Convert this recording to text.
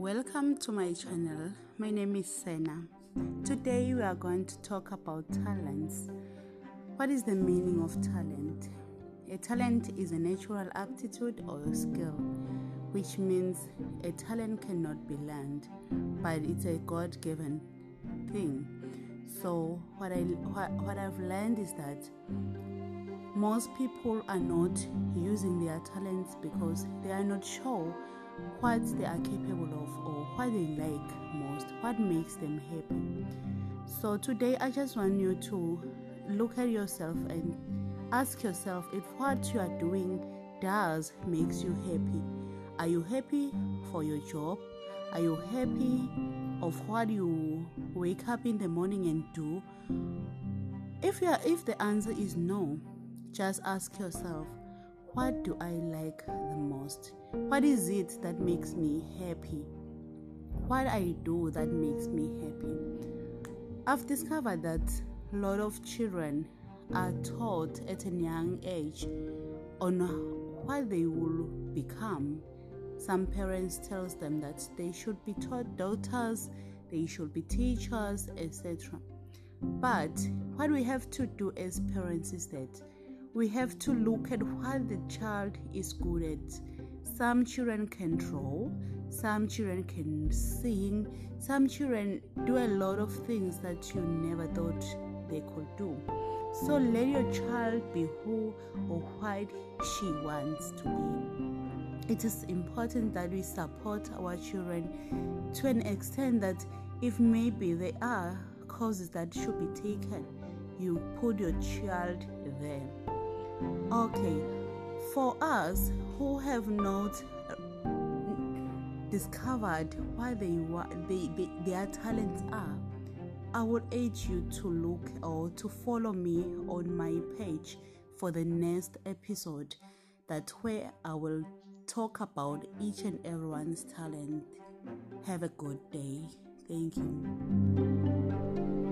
Welcome to my channel. My name is Sena. Today we are going to talk about talents. What is the meaning of talent? A talent is a natural aptitude or skill, which means a talent cannot be learned, but it's a God given thing. So, what, I, what, what I've learned is that most people are not using their talents because they are not sure what they are capable of or what they like most, what makes them happy. So today I just want you to look at yourself and ask yourself if what you are doing does makes you happy. Are you happy for your job? Are you happy of what you wake up in the morning and do? If you are, if the answer is no, just ask yourself what do I like the most? What is it that makes me happy? What I do that makes me happy? I've discovered that a lot of children are taught at a young age on what they will become. Some parents tells them that they should be taught doctors, they should be teachers, etc. But what we have to do as parents is that we have to look at what the child is good at. Some children can draw, some children can sing, some children do a lot of things that you never thought they could do. So let your child be who or what she wants to be. It is important that we support our children to an extent that if maybe there are courses that should be taken, you put your child there. Okay, for us who have not uh, discovered what they, they, they, their talents are, I would urge you to look or to follow me on my page for the next episode that where I will talk about each and everyone's talent. Have a good day. Thank you.